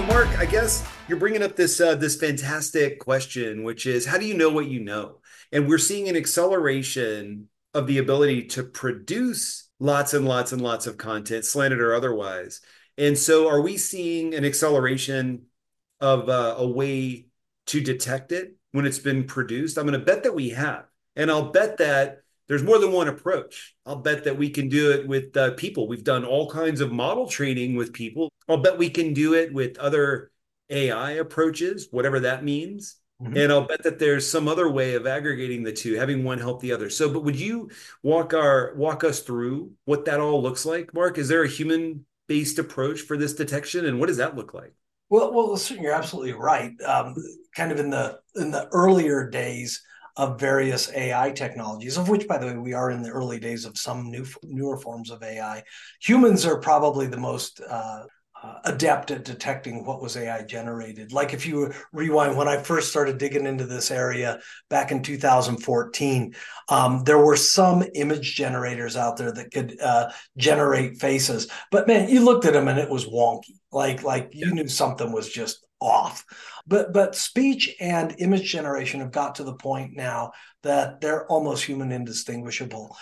Mark, I guess you're bringing up this uh, this fantastic question, which is how do you know what you know? And we're seeing an acceleration of the ability to produce lots and lots and lots of content, slanted or otherwise. And so, are we seeing an acceleration of uh, a way to detect it when it's been produced? I'm going to bet that we have, and I'll bet that there's more than one approach. I'll bet that we can do it with uh, people. We've done all kinds of model training with people. I'll bet we can do it with other AI approaches, whatever that means. Mm-hmm. And I'll bet that there's some other way of aggregating the two, having one help the other. So, but would you walk our walk us through what that all looks like, Mark? Is there a human based approach for this detection, and what does that look like? Well, well, listen, you're absolutely right. Um, kind of in the in the earlier days, of various AI technologies, of which, by the way, we are in the early days of some new newer forms of AI. Humans are probably the most uh, uh, adept at detecting what was AI generated. Like if you rewind, when I first started digging into this area back in 2014, um, there were some image generators out there that could uh, generate faces, but man, you looked at them and it was wonky. Like like you knew something was just off. But but speech and image generation have got to the point now that they're almost human indistinguishable.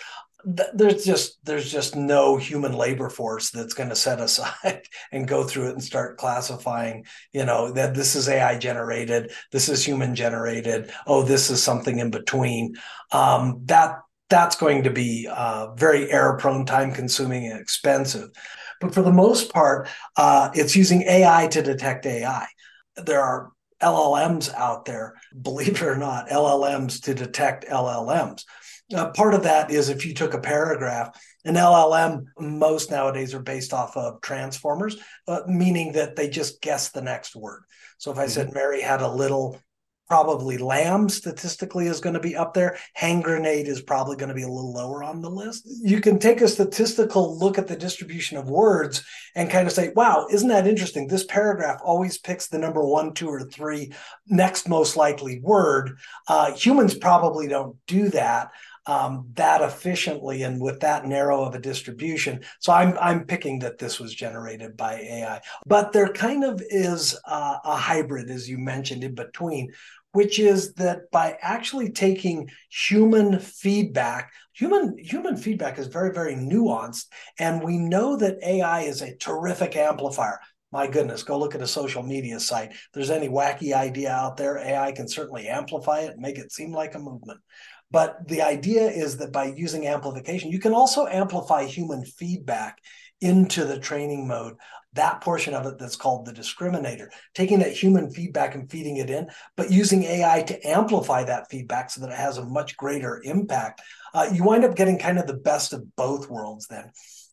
There's just there's just no human labor force that's going to set aside and go through it and start classifying. You know that this is AI generated, this is human generated. Oh, this is something in between. Um, that that's going to be uh, very error prone, time consuming, and expensive. But for the most part, uh, it's using AI to detect AI there are LLMs out there, believe it or not, LLMs to detect LLMs. Uh, part of that is if you took a paragraph, an LLM, most nowadays are based off of transformers, uh, meaning that they just guess the next word. So if I mm-hmm. said Mary had a little probably lamb statistically is going to be up there. Hand grenade is probably going to be a little lower on the list. You can take a statistical look at the distribution of words and kind of say, wow, isn't that interesting? This paragraph always picks the number one, two, or three next most likely word. Uh, humans probably don't do that. Um, that efficiently and with that narrow of a distribution. So I'm I'm picking that this was generated by AI, but there kind of is a hybrid, as you mentioned, in between, which is that by actually taking human feedback human human feedback is very very nuanced. And we know that ai is a terrific amplifier. My goodness go look at a social media site. If there's any wacky idea out there ai can certainly amplify it and make it seem like a movement but the idea is that by using amplification you can also amplify human feedback into the training mode that portion of it that's called the discriminator, taking that human feedback and feeding it in, but using AI to amplify that feedback so that it has a much greater impact. Uh, you wind up getting kind of the best of both worlds then.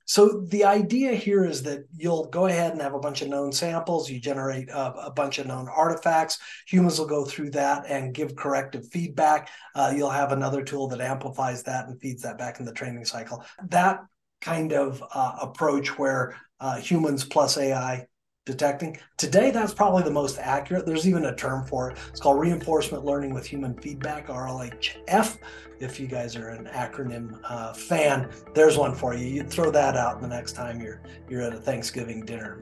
So the idea here is that you'll go ahead and have a bunch of known samples. You generate a, a bunch of known artifacts. Humans will go through that and give corrective feedback. Uh, you'll have another tool that amplifies that and feeds that back in the training cycle. That kind of uh, approach where uh, humans plus AI detecting. Today, that's probably the most accurate. There's even a term for it. It's called reinforcement learning with human feedback, RLHF. If you guys are an acronym uh, fan, there's one for you. You throw that out the next time you're you're at a Thanksgiving dinner.